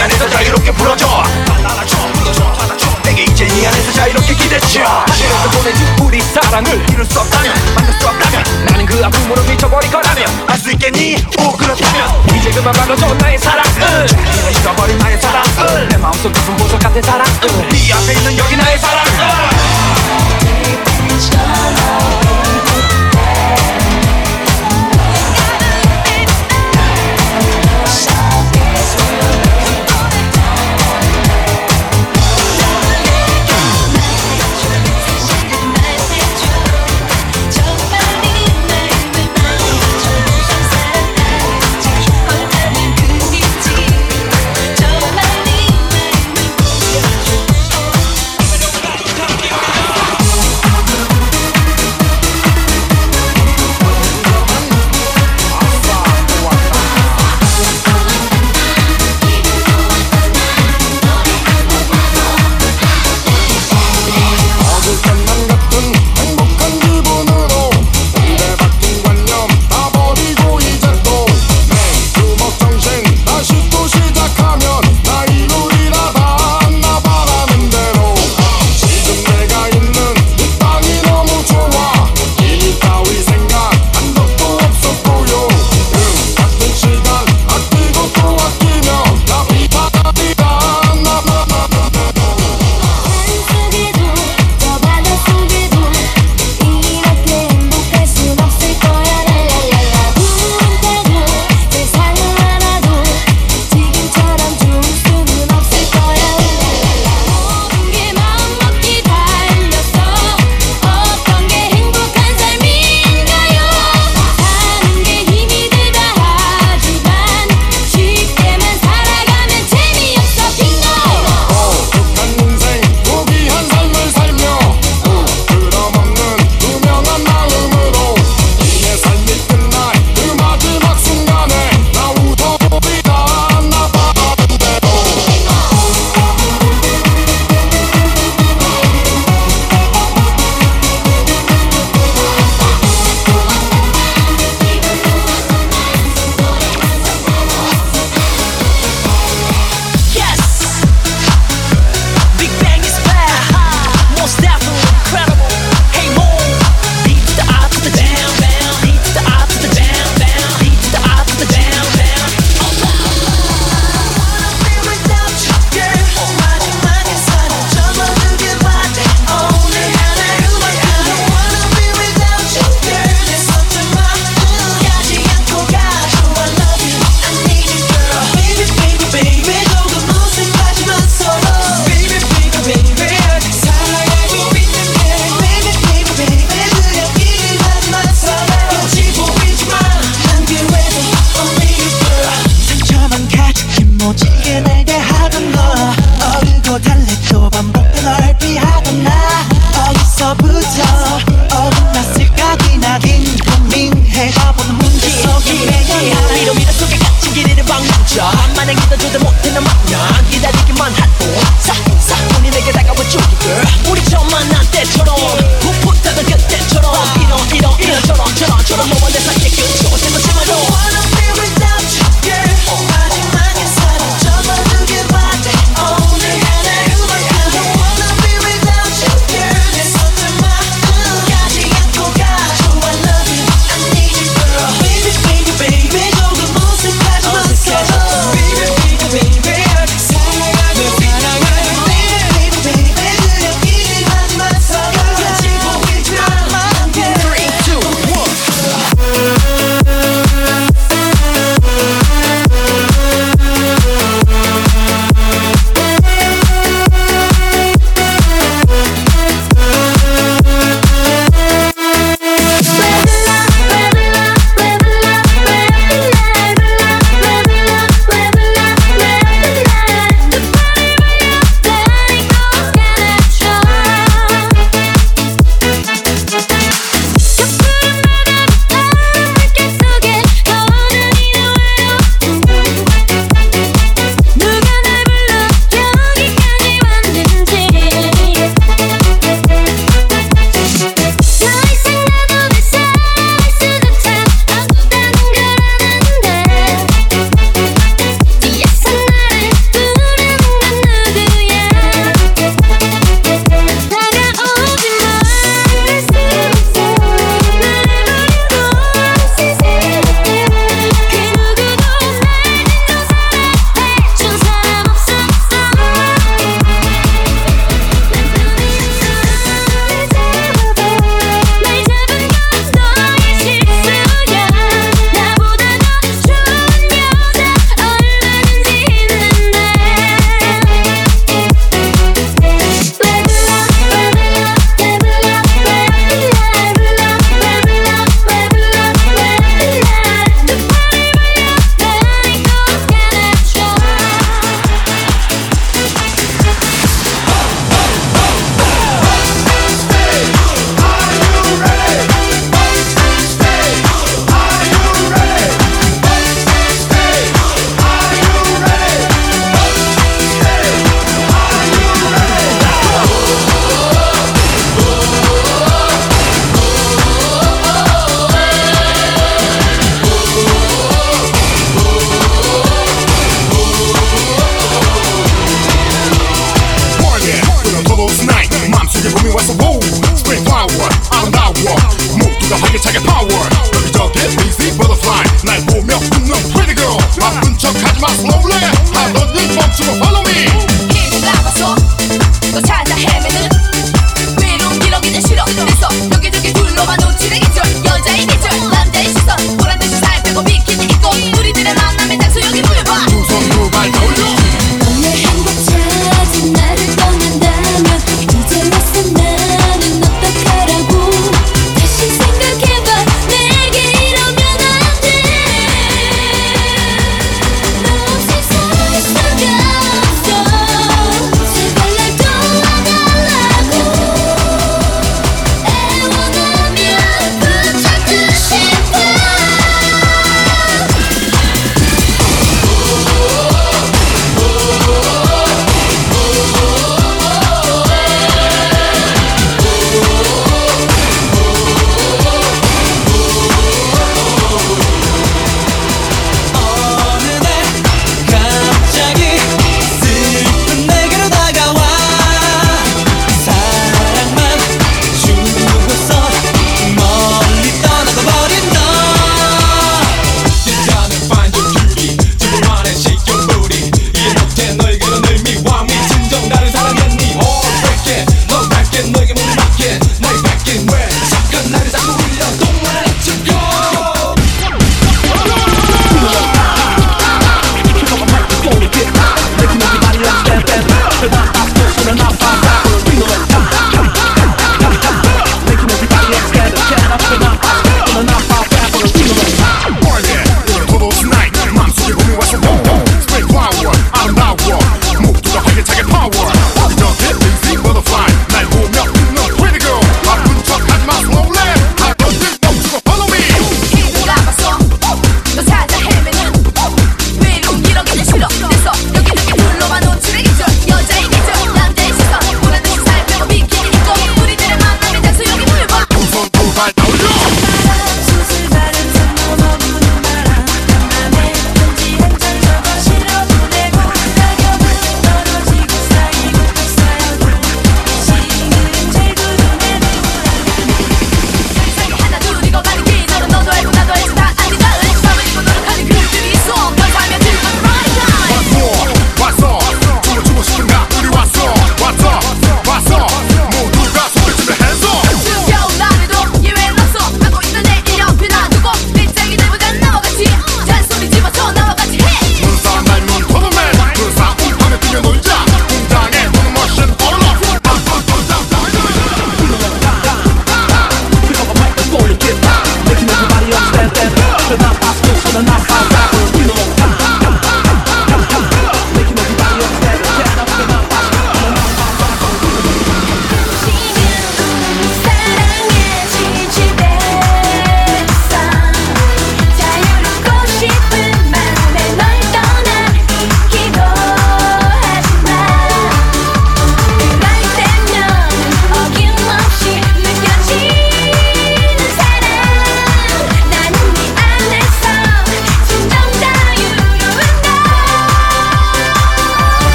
안에서 자유롭게 풀어줘. 내게 이제 이 안에서 자유롭게 기대쳐. 하늘에서 보내준 우리 사랑을 이룰 수 없다면 만들 수 없다면 나는 그 아픔으로 미쳐버릴 거라면 알 수 있겠니? 오 그렇다면 이제 그만 받아줘 나의 사랑을. 잊어버린 나의 사랑을. 내 마음속 깊은 보석 같은 사랑을. 네 앞에 있는 여기 나의 사랑을.